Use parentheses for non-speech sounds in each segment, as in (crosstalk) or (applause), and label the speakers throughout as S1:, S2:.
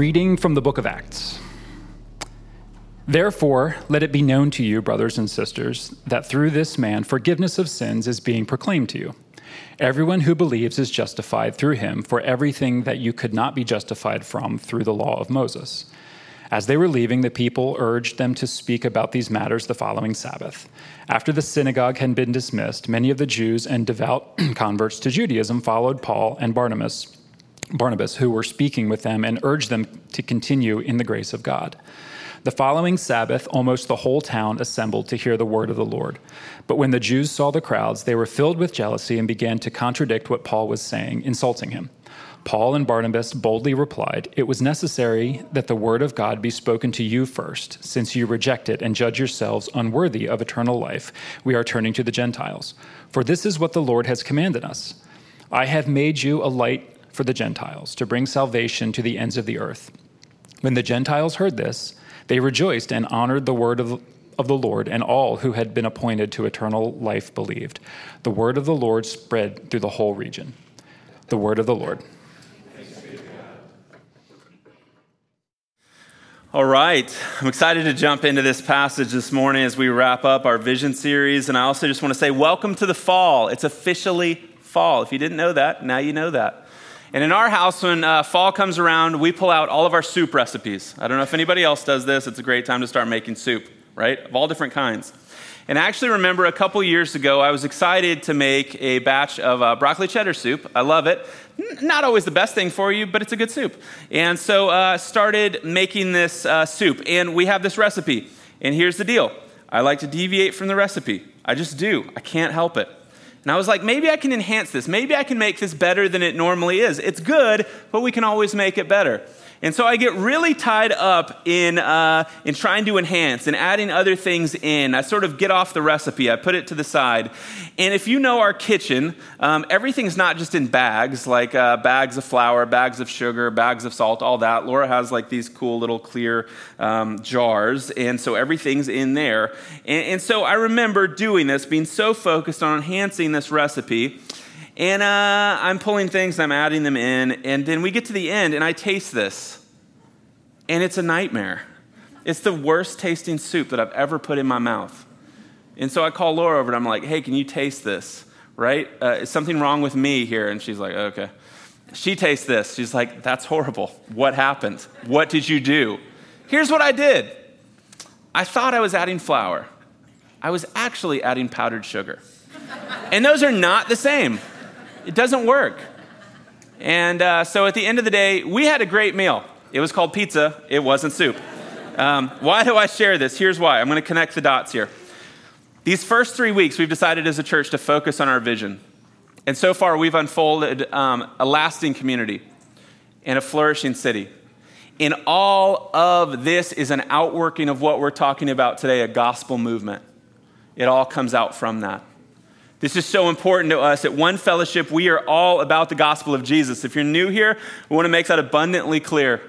S1: Reading from the book of Acts. Therefore, let it be known to you, brothers and sisters, that through this man forgiveness of sins is being proclaimed to you. Everyone who believes is justified through him for everything that you could not be justified from through the law of Moses. As they were leaving, the people urged them to speak about these matters the following Sabbath. After the synagogue had been dismissed, many of the Jews and devout (clears throat) converts to Judaism followed Paul and Barnabas Barnabas, who were speaking with them and urged them to continue in the grace of God. The following Sabbath, almost the whole town assembled to hear the word of the Lord. But when the Jews saw the crowds, they were filled with jealousy and began to contradict what Paul was saying, insulting him. Paul and Barnabas boldly replied, It was necessary that the word of God be spoken to you first. Since you reject it and judge yourselves unworthy of eternal life, we are turning to the Gentiles. For this is what the Lord has commanded us I have made you a light for the Gentiles, to bring salvation to the ends of the earth. When the Gentiles heard this, they rejoiced and honored the word of, of the Lord, and all who had been appointed to eternal life believed. The word of the Lord spread through the whole region. The word of the Lord.
S2: All right. I'm excited to jump into this passage this morning as we wrap up our vision series. And I also just want to say, welcome to the fall. It's officially fall. If you didn't know that, now you know that. And in our house, when uh, fall comes around, we pull out all of our soup recipes. I don't know if anybody else does this. It's a great time to start making soup, right? Of all different kinds. And I actually remember a couple years ago, I was excited to make a batch of uh, broccoli cheddar soup. I love it. N- not always the best thing for you, but it's a good soup. And so uh, started making this uh, soup. And we have this recipe. And here's the deal I like to deviate from the recipe. I just do. I can't help it. And I was like, maybe I can enhance this. Maybe I can make this better than it normally is. It's good, but we can always make it better. And so I get really tied up in, uh, in trying to enhance and adding other things in. I sort of get off the recipe, I put it to the side. And if you know our kitchen, um, everything's not just in bags, like uh, bags of flour, bags of sugar, bags of salt, all that. Laura has like these cool little clear um, jars, and so everything's in there. And, and so I remember doing this, being so focused on enhancing this recipe. And uh, I'm pulling things, I'm adding them in, and then we get to the end, and I taste this. And it's a nightmare. It's the worst tasting soup that I've ever put in my mouth. And so I call Laura over, and I'm like, hey, can you taste this? Right? Uh, is something wrong with me here? And she's like, okay. She tastes this. She's like, that's horrible. What happened? What did you do? Here's what I did I thought I was adding flour, I was actually adding powdered sugar. And those are not the same. It doesn't work. And uh, so at the end of the day, we had a great meal. It was called pizza, it wasn't soup. Um, why do I share this? Here's why. I'm going to connect the dots here. These first three weeks, we've decided as a church to focus on our vision. And so far, we've unfolded um, a lasting community and a flourishing city. And all of this is an outworking of what we're talking about today a gospel movement. It all comes out from that. This is so important to us. At One Fellowship, we are all about the gospel of Jesus. If you're new here, we want to make that abundantly clear.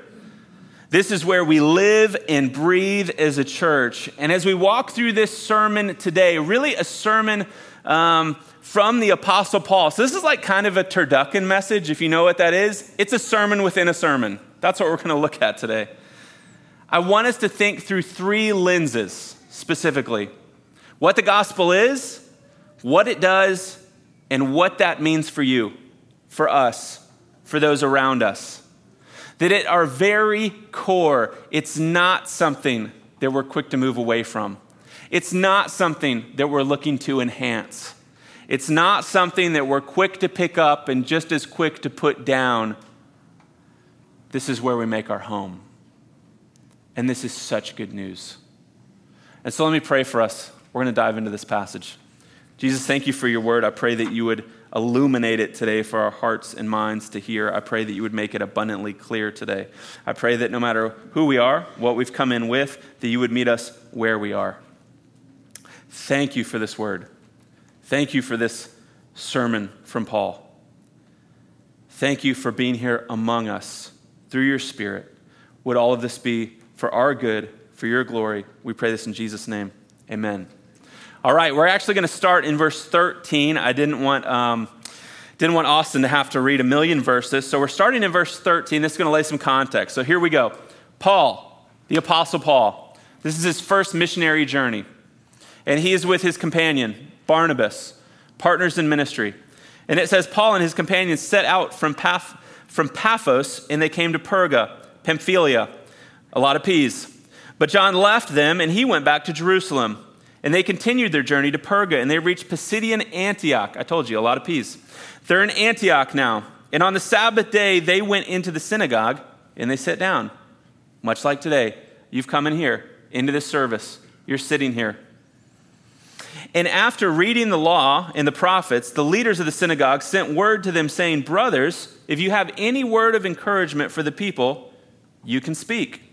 S2: This is where we live and breathe as a church. And as we walk through this sermon today, really a sermon um, from the Apostle Paul. So, this is like kind of a turducken message, if you know what that is. It's a sermon within a sermon. That's what we're going to look at today. I want us to think through three lenses specifically what the gospel is what it does, and what that means for you, for us, for those around us. That at our very core, it's not something that we're quick to move away from. It's not something that we're looking to enhance. It's not something that we're quick to pick up and just as quick to put down. This is where we make our home. And this is such good news. And so let me pray for us. We're going to dive into this passage. Jesus, thank you for your word. I pray that you would illuminate it today for our hearts and minds to hear. I pray that you would make it abundantly clear today. I pray that no matter who we are, what we've come in with, that you would meet us where we are. Thank you for this word. Thank you for this sermon from Paul. Thank you for being here among us through your Spirit. Would all of this be for our good, for your glory? We pray this in Jesus' name. Amen. All right, we're actually going to start in verse 13. I didn't want um, Didn't want Austin to have to read a million verses, so we're starting in verse 13. This is going to lay some context. So here we go. Paul, the Apostle Paul, this is his first missionary journey. And he is with his companion, Barnabas, partners in ministry. And it says, Paul and his companions set out from, from Paphos and they came to Perga, Pamphylia, a lot of P's. But John left them and he went back to Jerusalem. And they continued their journey to Perga and they reached Pisidian Antioch. I told you, a lot of P's. They're in Antioch now. And on the Sabbath day, they went into the synagogue and they sat down. Much like today, you've come in here into this service. You're sitting here. And after reading the law and the prophets, the leaders of the synagogue sent word to them saying, Brothers, if you have any word of encouragement for the people, you can speak.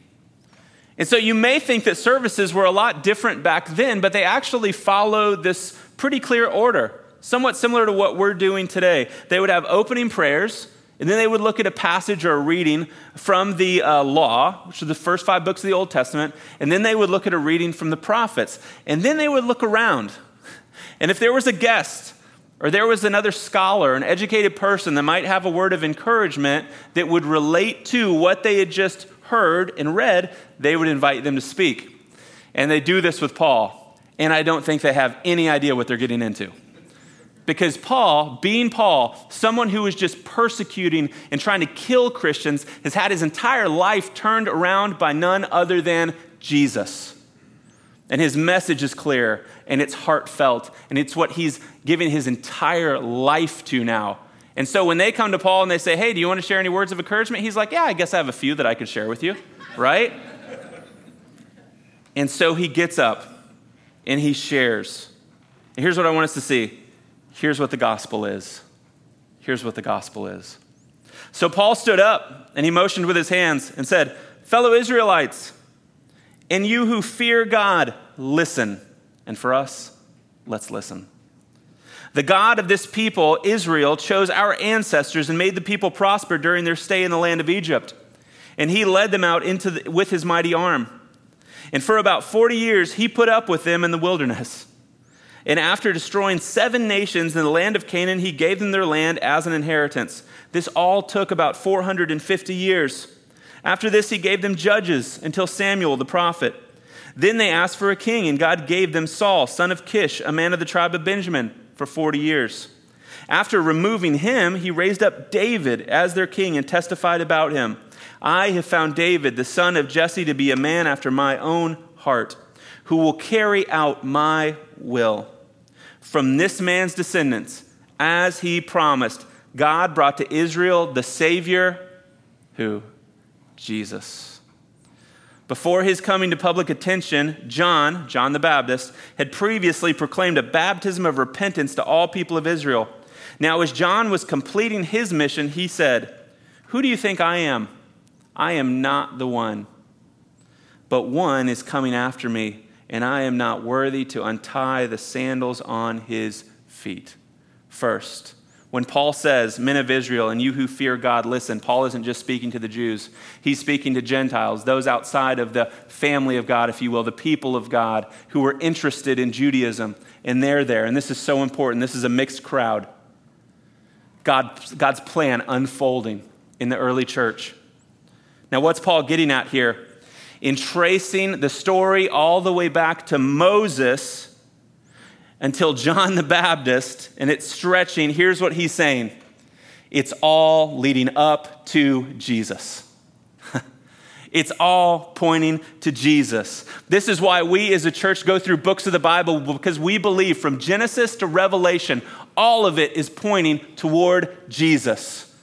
S2: And so you may think that services were a lot different back then, but they actually follow this pretty clear order, somewhat similar to what we're doing today. They would have opening prayers, and then they would look at a passage or a reading from the uh, law, which are the first five books of the Old Testament, and then they would look at a reading from the prophets. And then they would look around. (laughs) And if there was a guest, or there was another scholar, an educated person that might have a word of encouragement that would relate to what they had just heard and read, they would invite them to speak. And they do this with Paul. And I don't think they have any idea what they're getting into. Because Paul, being Paul, someone who was just persecuting and trying to kill Christians, has had his entire life turned around by none other than Jesus. And his message is clear and it's heartfelt and it's what he's giving his entire life to now. And so when they come to Paul and they say, Hey, do you want to share any words of encouragement? He's like, Yeah, I guess I have a few that I could share with you, right? and so he gets up and he shares. And here's what I want us to see Here's what the gospel is. Here's what the gospel is. So Paul stood up and he motioned with his hands and said, Fellow Israelites, and you who fear God, listen. And for us, let's listen. The God of this people, Israel, chose our ancestors and made the people prosper during their stay in the land of Egypt. And he led them out into the, with his mighty arm. And for about 40 years, he put up with them in the wilderness. And after destroying seven nations in the land of Canaan, he gave them their land as an inheritance. This all took about 450 years. After this, he gave them judges until Samuel the prophet. Then they asked for a king, and God gave them Saul, son of Kish, a man of the tribe of Benjamin, for 40 years. After removing him, he raised up David as their king and testified about him I have found David, the son of Jesse, to be a man after my own heart, who will carry out my will from this man's descendants, as he promised, God brought to Israel the Savior, who? Jesus. Before his coming to public attention, John, John the Baptist, had previously proclaimed a baptism of repentance to all people of Israel. Now, as John was completing his mission, he said, Who do you think I am? I am not the one, but one is coming after me and I am not worthy to untie the sandals on his feet. First, when Paul says, Men of Israel, and you who fear God, listen, Paul isn't just speaking to the Jews. He's speaking to Gentiles, those outside of the family of God, if you will, the people of God who were interested in Judaism. And they're there. And this is so important. This is a mixed crowd. God, God's plan unfolding in the early church. Now, what's Paul getting at here? in tracing the story all the way back to Moses until John the Baptist, and it's stretching. Here's what he's saying it's all leading up to Jesus. (laughs) It's all pointing to Jesus. This is why we as a church go through books of the Bible because we believe from Genesis to Revelation, all of it is pointing toward Jesus.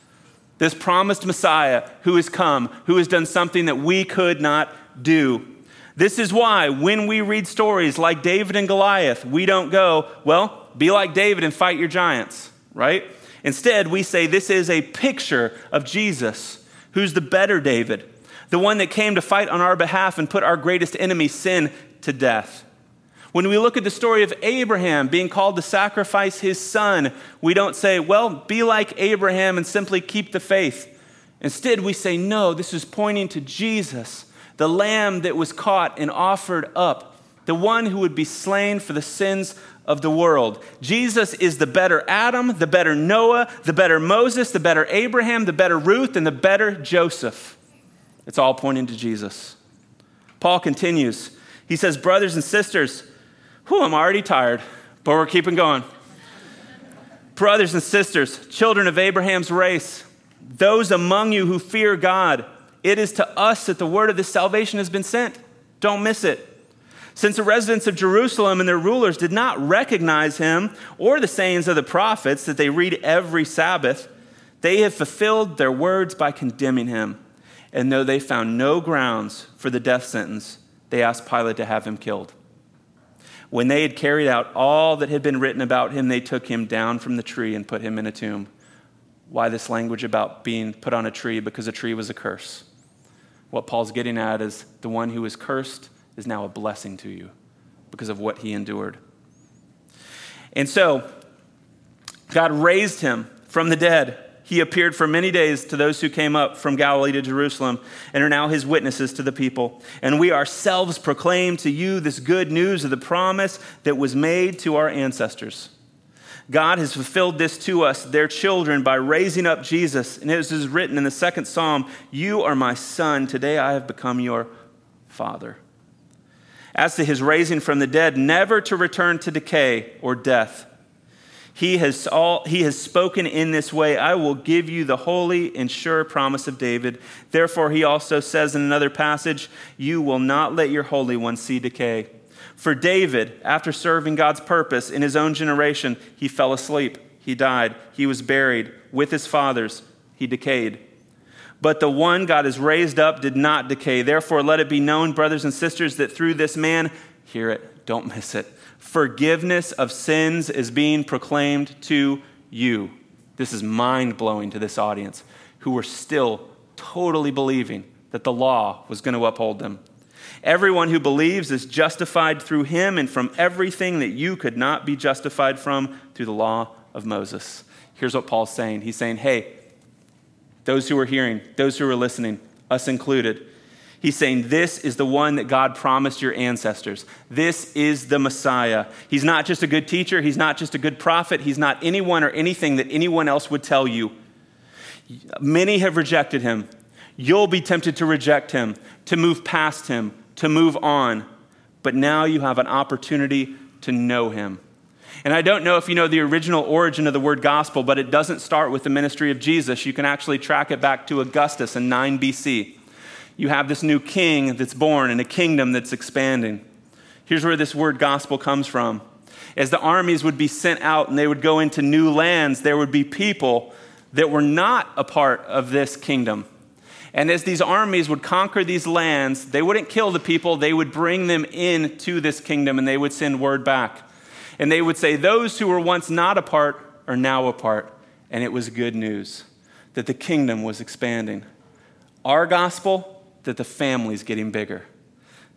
S2: This promised Messiah who has come, who has done something that we could not do. This is why when we read stories like David and Goliath, we don't go, well, be like David and fight your giants, right? Instead, we say this is a picture of Jesus, who's the better David, the one that came to fight on our behalf and put our greatest enemy, sin, to death. When we look at the story of Abraham being called to sacrifice his son, we don't say, well, be like Abraham and simply keep the faith. Instead, we say, no, this is pointing to Jesus, the lamb that was caught and offered up the one who would be slain for the sins of the world. Jesus is the better Adam, the better Noah, the better Moses, the better Abraham, the better Ruth, and the better Joseph. It's all pointing to Jesus. Paul continues. He says, Brothers and sisters, whew, I'm already tired, but we're keeping going. Brothers and sisters, children of Abraham's race, those among you who fear God, it is to us that the word of this salvation has been sent. Don't miss it. Since the residents of Jerusalem and their rulers did not recognize him or the sayings of the prophets that they read every Sabbath, they have fulfilled their words by condemning him. And though they found no grounds for the death sentence, they asked Pilate to have him killed. When they had carried out all that had been written about him, they took him down from the tree and put him in a tomb. Why this language about being put on a tree? Because a tree was a curse. What Paul's getting at is the one who is cursed is now a blessing to you because of what he endured. And so, God raised him from the dead. He appeared for many days to those who came up from Galilee to Jerusalem and are now his witnesses to the people. And we ourselves proclaim to you this good news of the promise that was made to our ancestors. God has fulfilled this to us, their children, by raising up Jesus. And it is written in the second psalm You are my son, today I have become your father as to his raising from the dead, never to return to decay or death. He has, all, he has spoken in this way I will give you the holy and sure promise of David. Therefore, he also says in another passage, You will not let your Holy One see decay. For David, after serving God's purpose in his own generation, he fell asleep. He died. He was buried with his fathers. He decayed. But the one God has raised up did not decay. Therefore, let it be known, brothers and sisters, that through this man, hear it, don't miss it, forgiveness of sins is being proclaimed to you. This is mind blowing to this audience who were still totally believing that the law was going to uphold them. Everyone who believes is justified through him and from everything that you could not be justified from through the law of Moses. Here's what Paul's saying He's saying, hey, those who are hearing, those who are listening, us included. He's saying, This is the one that God promised your ancestors. This is the Messiah. He's not just a good teacher, he's not just a good prophet, he's not anyone or anything that anyone else would tell you. Many have rejected him. You'll be tempted to reject him, to move past him, to move on. But now you have an opportunity to know him. And I don't know if you know the original origin of the word gospel, but it doesn't start with the ministry of Jesus. You can actually track it back to Augustus in 9 BC. You have this new king that's born and a kingdom that's expanding. Here's where this word gospel comes from. As the armies would be sent out and they would go into new lands, there would be people that were not a part of this kingdom. And as these armies would conquer these lands, they wouldn't kill the people, they would bring them into this kingdom and they would send word back. And they would say, Those who were once not a part are now a part. And it was good news that the kingdom was expanding. Our gospel, that the family's getting bigger,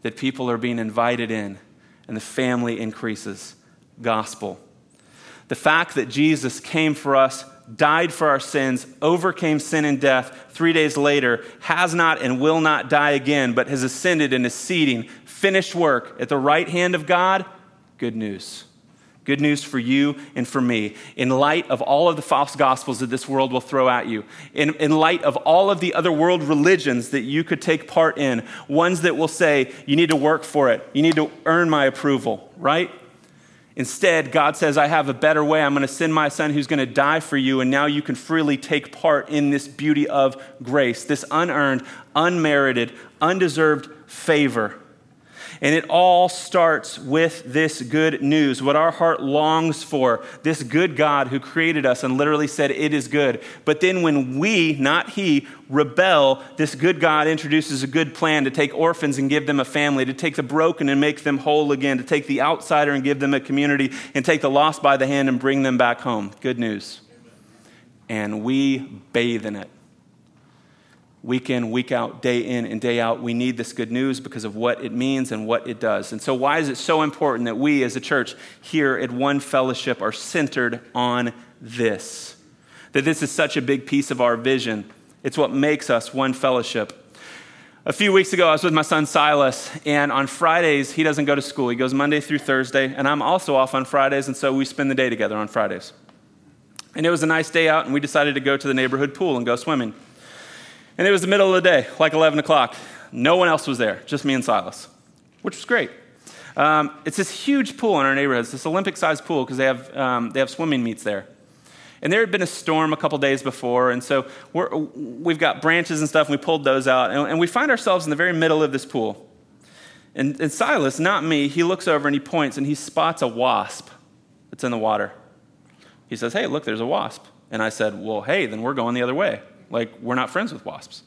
S2: that people are being invited in, and the family increases. Gospel. The fact that Jesus came for us, died for our sins, overcame sin and death, three days later, has not and will not die again, but has ascended and is seating finished work at the right hand of God, good news. Good news for you and for me. In light of all of the false gospels that this world will throw at you, in, in light of all of the other world religions that you could take part in, ones that will say, you need to work for it, you need to earn my approval, right? Instead, God says, I have a better way. I'm going to send my son who's going to die for you, and now you can freely take part in this beauty of grace, this unearned, unmerited, undeserved favor and it all starts with this good news, what our heart longs for, this good God who created us and literally said, It is good. But then when we, not He, rebel, this good God introduces a good plan to take orphans and give them a family, to take the broken and make them whole again, to take the outsider and give them a community, and take the lost by the hand and bring them back home. Good news. And we bathe in it week in, week out, day in, and day out. We need this good news because of what it means and what it does. And so, why is it so important that we as a church here at One Fellowship are centered on this? That this is such a big piece of our vision. It's what makes us One Fellowship. A few weeks ago, I was with my son Silas, and on Fridays, he doesn't go to school. He goes Monday through Thursday, and I'm also off on Fridays, and so we spend the day together on Fridays. And it was a nice day out, and we decided to go to the neighborhood pool and go swimming. And it was the middle of the day, like 11 o'clock. No one else was there, just me and Silas, which was great. Um, it's this huge pool in our neighborhood. It's this Olympic sized pool because they, have um, they have swimming meets there. And there had been a storm a couple days before, and so we have got branches and stuff, and we pulled those out, and, and, we find ourselves in the very middle of this pool. And, and Silas, not me, he looks over and he points and he spots a wasp that's in the water. He says, Hey, look, there's a wasp. And I said, Well, hey, then we're going the other way. Like, we're not friends with wasps.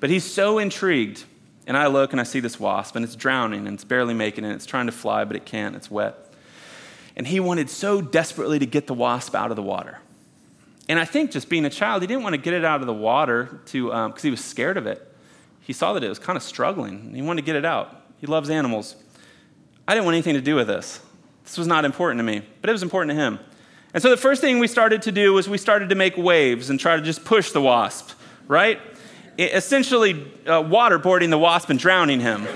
S2: But he's so intrigued. And I look and I see this wasp, and it's drowning, and it's barely making it. It's trying to fly, but it can't. It's wet. And he wanted so desperately to get the wasp out of the water. And I think just being a child, he didn't want to get it out of the water because um, he was scared of it. He saw that it was kind of struggling. And he wanted to get it out. He loves animals. I didn't want anything to do with this. This was not important to me, but it was important to him. And so the first thing we started to do was we started to make waves and try to just push the wasp, right? It, essentially, uh, waterboarding the wasp and drowning him.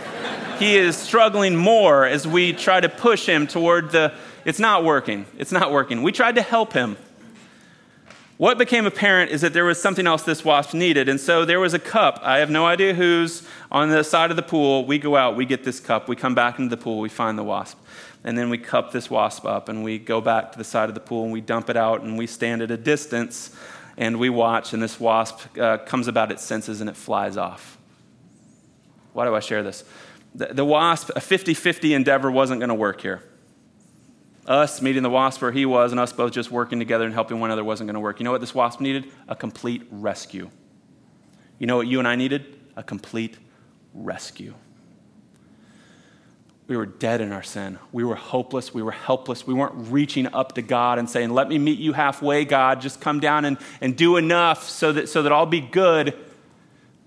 S2: he is struggling more as we try to push him toward the. It's not working. It's not working. We tried to help him. What became apparent is that there was something else this wasp needed. And so there was a cup. I have no idea who's on the side of the pool. We go out, we get this cup, we come back into the pool, we find the wasp and then we cup this wasp up and we go back to the side of the pool and we dump it out and we stand at a distance and we watch and this wasp uh, comes about its senses and it flies off. Why do i share this? The, the wasp a 50-50 endeavor wasn't going to work here. Us meeting the wasp where he was and us both just working together and helping one another wasn't going to work. You know what this wasp needed? A complete rescue. You know what you and i needed? A complete rescue we were dead in our sin. We were hopeless. We were helpless. We weren't reaching up to God and saying, Let me meet you halfway, God. Just come down and, and do enough so that, so that I'll be good.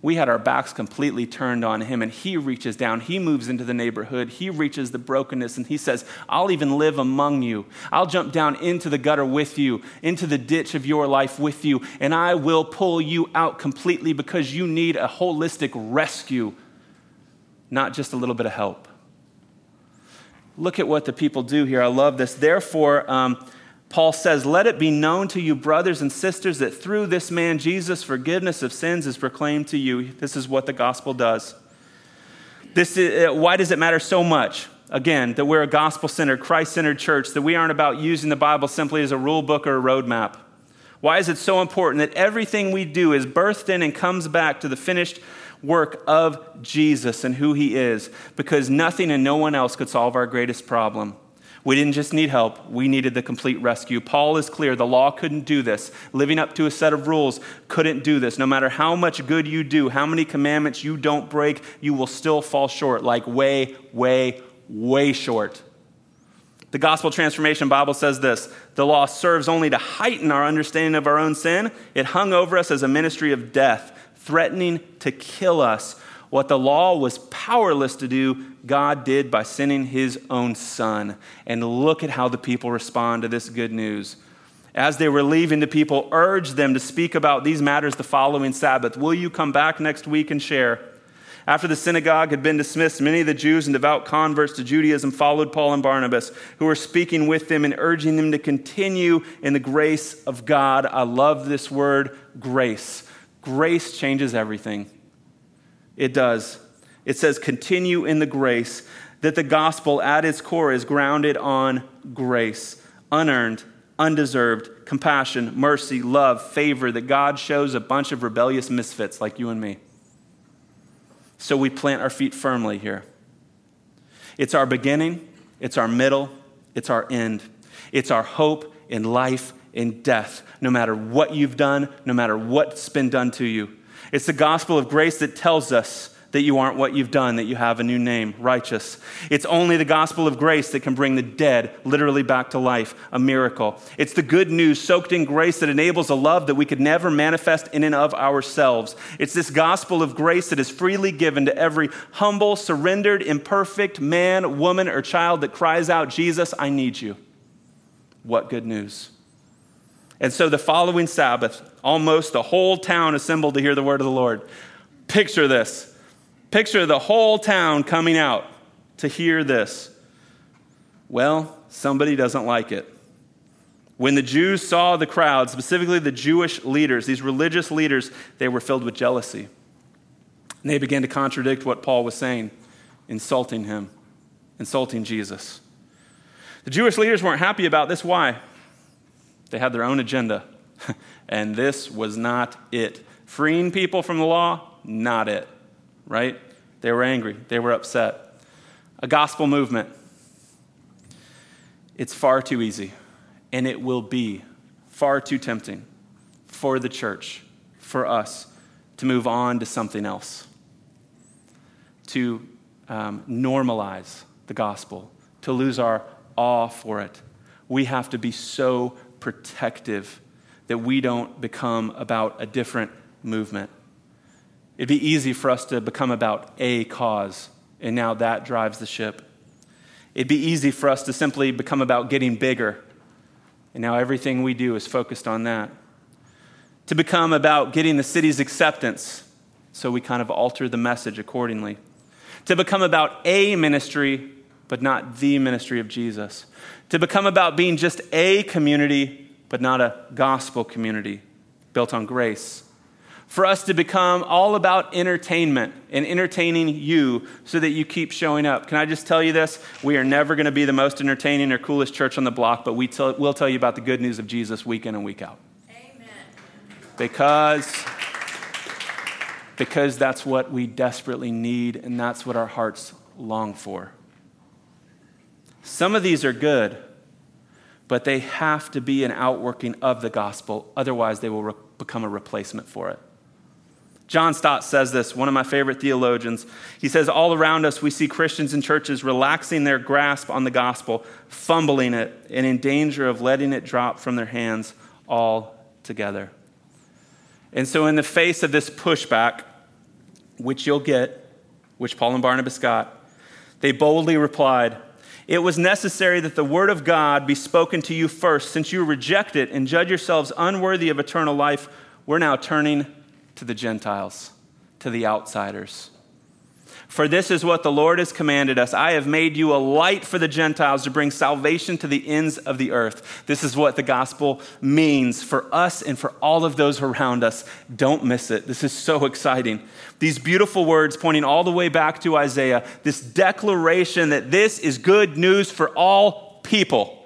S2: We had our backs completely turned on Him, and He reaches down. He moves into the neighborhood. He reaches the brokenness, and He says, I'll even live among you. I'll jump down into the gutter with you, into the ditch of your life with you, and I will pull you out completely because you need a holistic rescue, not just a little bit of help. Look at what the people do here. I love this. Therefore, um, Paul says, Let it be known to you, brothers and sisters, that through this man Jesus, forgiveness of sins is proclaimed to you. This is what the gospel does. This is, uh, why does it matter so much? Again, that we're a gospel centered, Christ centered church, that we aren't about using the Bible simply as a rule book or a roadmap. Why is it so important that everything we do is birthed in and comes back to the finished work of Jesus and who he is because nothing and no one else could solve our greatest problem. We didn't just need help, we needed the complete rescue. Paul is clear the law couldn't do this. Living up to a set of rules couldn't do this. No matter how much good you do, how many commandments you don't break, you will still fall short, like way, way, way short. The Gospel Transformation Bible says this The law serves only to heighten our understanding of our own sin. It hung over us as a ministry of death threatening to kill us. What the law was powerless to do, God did by sending his own son. And look at how the people respond to this good news. As they were leaving, the people urged them to speak about these matters the following Sabbath. Will you come back next week and share? After the synagogue had been dismissed, many of the Jews and devout converts to Judaism followed Paul and Barnabas, who were speaking with them and urging them to continue in the grace of God. I love this word, grace. Grace changes everything. It does. It says, continue in the grace, that the gospel at its core is grounded on grace, unearned, undeserved, compassion, mercy, love, favor that God shows a bunch of rebellious misfits like you and me. So we plant our feet firmly here. It's our beginning, it's our middle, it's our end. It's our hope in life in death, no matter what you've done, no matter what's been done to you. It's the gospel of grace that tells us that you aren't what you've done, that you have a new name, righteous. It's only the gospel of grace that can bring the dead literally back to life, a miracle. It's the good news soaked in grace that enables a love that we could never manifest in and of ourselves. It's this gospel of grace that is freely given to every humble, surrendered, imperfect man, woman, or child that cries out, Jesus, I need you. What good news! And so the following Sabbath, almost the whole town assembled to hear the word of the Lord. Picture this Picture the whole town coming out to hear this. Well, somebody doesn't like it. When the Jews saw the crowd, specifically the Jewish leaders, these religious leaders, they were filled with jealousy. And they began to contradict what Paul was saying, insulting him, insulting Jesus. The Jewish leaders weren't happy about this. Why? They had their own agenda. (laughs) and this was not it. Freeing people from the law, not it, right? They were angry, they were upset. A gospel movement. It's far too easy, and it will be far too tempting for the church, for us, to move on to something else, to um, normalize the gospel, to lose our awe for it. We have to be so protective that we don't become about a different movement. It'd be easy for us to become about a cause, and now that drives the ship. It'd be easy for us to simply become about getting bigger, and now everything we do is focused on that. To become about getting the city's acceptance, so we kind of alter the message accordingly. To become about a ministry, but not the ministry of Jesus. To become about being just a community, but not a gospel community built on grace for us to become all about entertainment and entertaining you so that you keep showing up. Can I just tell you this? We are never going to be the most entertaining or coolest church on the block, but we will tell you about the good news of Jesus week in and week out. Amen. Because, because that's what we desperately need, and that's what our hearts long for. Some of these are good, but they have to be an outworking of the gospel, otherwise, they will re- become a replacement for it. John Stott says this, one of my favorite theologians. He says, All around us, we see Christians and churches relaxing their grasp on the gospel, fumbling it, and in danger of letting it drop from their hands altogether. And so, in the face of this pushback, which you'll get, which Paul and Barnabas got, they boldly replied, It was necessary that the word of God be spoken to you first. Since you reject it and judge yourselves unworthy of eternal life, we're now turning to the Gentiles, to the outsiders. For this is what the Lord has commanded us I have made you a light for the Gentiles to bring salvation to the ends of the earth. This is what the gospel means for us and for all of those around us. Don't miss it. This is so exciting. These beautiful words pointing all the way back to Isaiah, this declaration that this is good news for all people.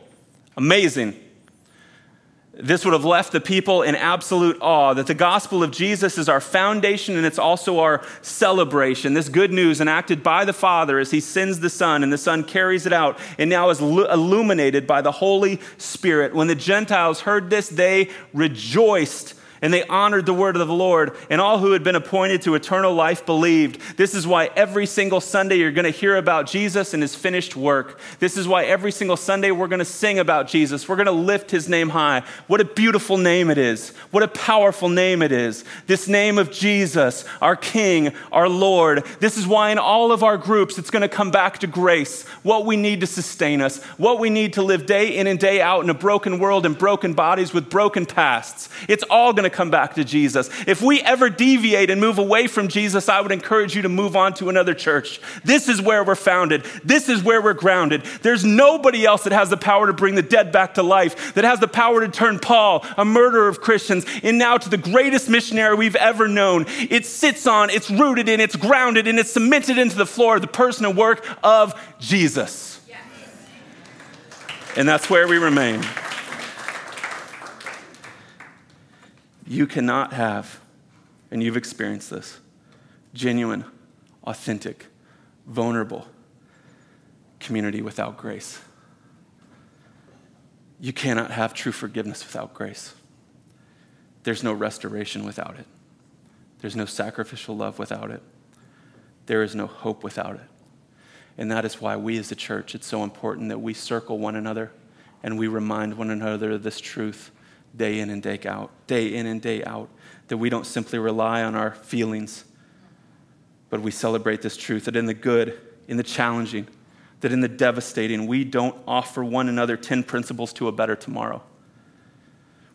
S2: Amazing this would have left the people in absolute awe that the gospel of Jesus is our foundation and it's also our celebration. This good news enacted by the Father as he sends the Son, and the Son carries it out and now is illuminated by the Holy Spirit. When the Gentiles heard this, they rejoiced and they honored the word of the Lord, and all who had been appointed to eternal life believed. This is why every single Sunday you're going to hear about Jesus and his finished work. This is why every single Sunday we're going to sing about Jesus. We're going to lift his name high. What a beautiful name it is. What a powerful name it is. This name of Jesus, our King, our Lord. This is why in all of our groups it's going to come back to grace, what we need to sustain us, what we need to live day in and day out in a broken world and broken bodies with broken pasts. It's all going to to come back to Jesus. If we ever deviate and move away from Jesus, I would encourage you to move on to another church. This is where we're founded. This is where we're grounded. There's nobody else that has the power to bring the dead back to life, that has the power to turn Paul, a murderer of Christians, and now to the greatest missionary we've ever known. It sits on, it's rooted in, it's grounded, and it's cemented into the floor of the person and work of Jesus. And that's where we remain. You cannot have, and you've experienced this, genuine, authentic, vulnerable community without grace. You cannot have true forgiveness without grace. There's no restoration without it. There's no sacrificial love without it. There is no hope without it. And that is why we as a church, it's so important that we circle one another and we remind one another of this truth day in and day out, day in and day out, that we don't simply rely on our feelings, but we celebrate this truth that in the good, in the challenging, that in the devastating, we don't offer one another 10 principles to a better tomorrow.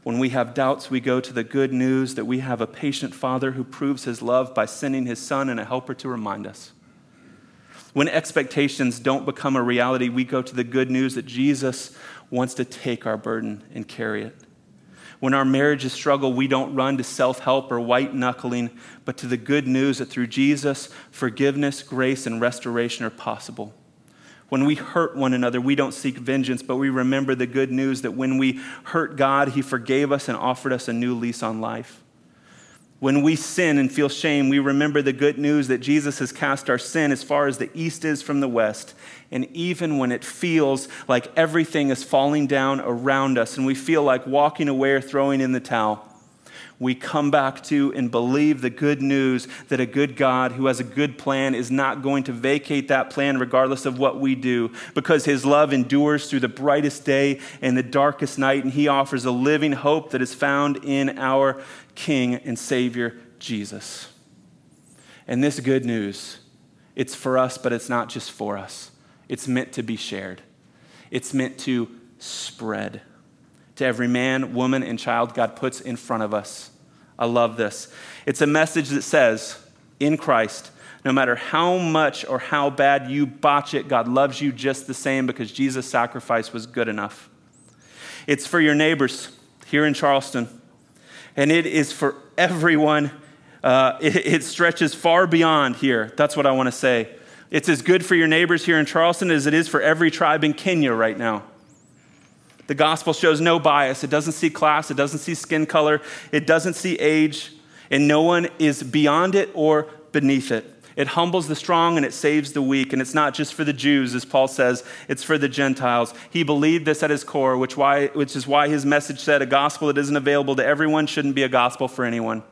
S2: When we have doubts, we go to the good news that we have a patient Father who proves his love by sending his Son and a helper to remind us. When expectations don't become a reality, we go to the good news that Jesus wants to take our burden and carry it. When our marriages struggle, we don't run to self help or white knuckling, but to the good news that through Jesus, forgiveness, grace, and restoration are possible. When we hurt one another, we don't seek vengeance, but we remember the good news that when we hurt God, He forgave us and offered us a new lease on life. When we sin and feel shame, we remember the good news that Jesus has cast our sin as far as the east is from the west. And even when it feels like everything is falling down around us and we feel like walking away or throwing in the towel, we come back to and believe the good news that a good God who has a good plan is not going to vacate that plan regardless of what we do because his love endures through the brightest day and the darkest night, and he offers a living hope that is found in our King and Savior, Jesus. And this good news, it's for us, but it's not just for us. It's meant to be shared, it's meant to spread to every man, woman, and child God puts in front of us. I love this. It's a message that says, in Christ, no matter how much or how bad you botch it, God loves you just the same because Jesus' sacrifice was good enough. It's for your neighbors here in Charleston, and it is for everyone. Uh, (laughs) it, it stretches far beyond here. That's what I want to say. It's as good for your neighbors here in Charleston as it is for every tribe in Kenya right now. The gospel shows no bias. It doesn't see class, it doesn't see skin color, it doesn't see age, and no one is beyond it or beneath it. It humbles the strong and it saves the weak. And it's not just for the Jews, as Paul says, it's for the Gentiles. He believed this at his core, which, why, which is why his message said a gospel that isn't available to everyone shouldn't be a gospel for anyone.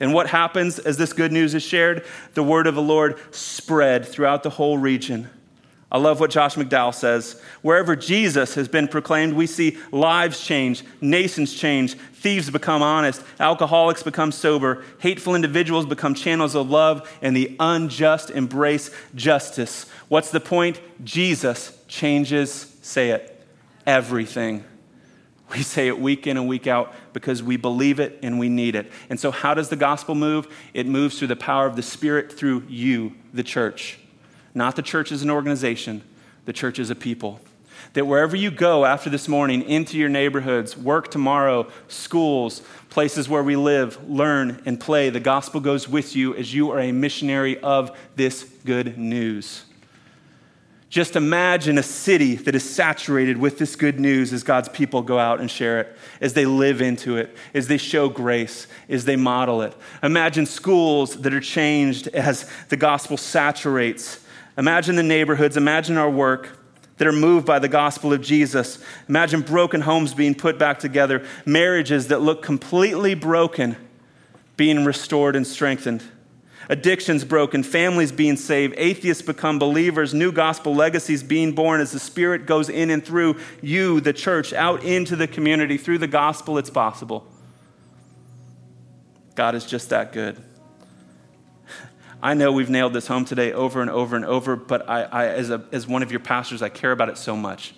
S2: And what happens as this good news is shared? The word of the Lord spread throughout the whole region. I love what Josh McDowell says. Wherever Jesus has been proclaimed, we see lives change, nations change, thieves become honest, alcoholics become sober, hateful individuals become channels of love, and the unjust embrace justice. What's the point? Jesus changes, say it, everything. We say it week in and week out because we believe it and we need it. And so, how does the gospel move? It moves through the power of the Spirit through you, the church. Not the church as an organization, the church as a people. That wherever you go after this morning, into your neighborhoods, work tomorrow, schools, places where we live, learn, and play, the gospel goes with you as you are a missionary of this good news. Just imagine a city that is saturated with this good news as God's people go out and share it, as they live into it, as they show grace, as they model it. Imagine schools that are changed as the gospel saturates Imagine the neighborhoods, imagine our work that are moved by the gospel of Jesus. Imagine broken homes being put back together, marriages that look completely broken being restored and strengthened. Addictions broken, families being saved, atheists become believers, new gospel legacies being born as the Spirit goes in and through you, the church, out into the community. Through the gospel, it's possible. God is just that good. I know we've nailed this home today over and over and over, but I, I, as, a, as one of your pastors, I care about it so much.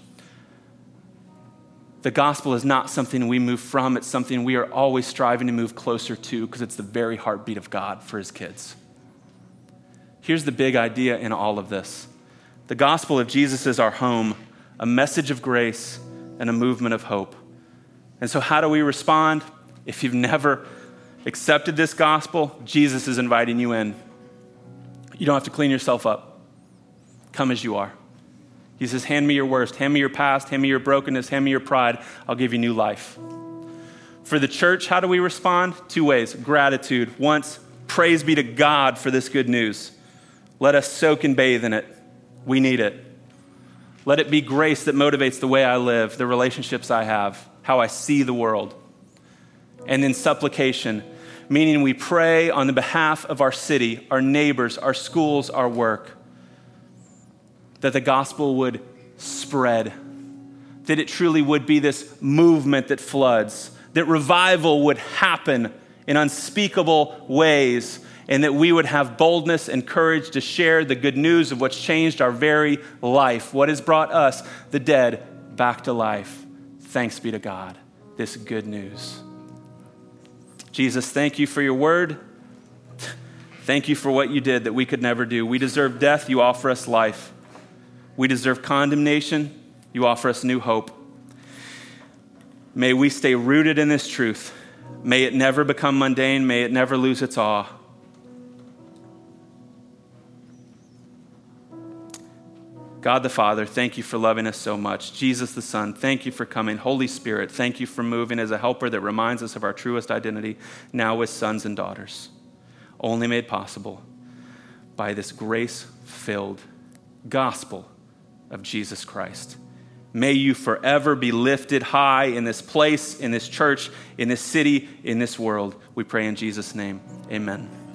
S2: The gospel is not something we move from, it's something we are always striving to move closer to because it's the very heartbeat of God for his kids. Here's the big idea in all of this the gospel of Jesus is our home, a message of grace, and a movement of hope. And so, how do we respond? If you've never accepted this gospel, Jesus is inviting you in. You don't have to clean yourself up. Come as you are. He says, Hand me your worst, hand me your past, hand me your brokenness, hand me your pride. I'll give you new life. For the church, how do we respond? Two ways gratitude. Once, praise be to God for this good news. Let us soak and bathe in it. We need it. Let it be grace that motivates the way I live, the relationships I have, how I see the world. And then supplication meaning we pray on the behalf of our city, our neighbors, our schools, our work, that the gospel would spread, that it truly would be this movement that floods, that revival would happen in unspeakable ways, and that we would have boldness and courage to share the good news of what's changed our very life, what has brought us, the dead, back to life. Thanks be to God. this good news. Jesus, thank you for your word. Thank you for what you did that we could never do. We deserve death, you offer us life. We deserve condemnation, you offer us new hope. May we stay rooted in this truth. May it never become mundane. May it never lose its awe. God the Father, thank you for loving us so much. Jesus the Son, thank you for coming. Holy Spirit, thank you for moving as a helper that reminds us of our truest identity now as sons and daughters, only made possible by this grace filled gospel of Jesus Christ. May you forever be lifted high in this place, in this church, in this city, in this world. We pray in Jesus' name. Amen.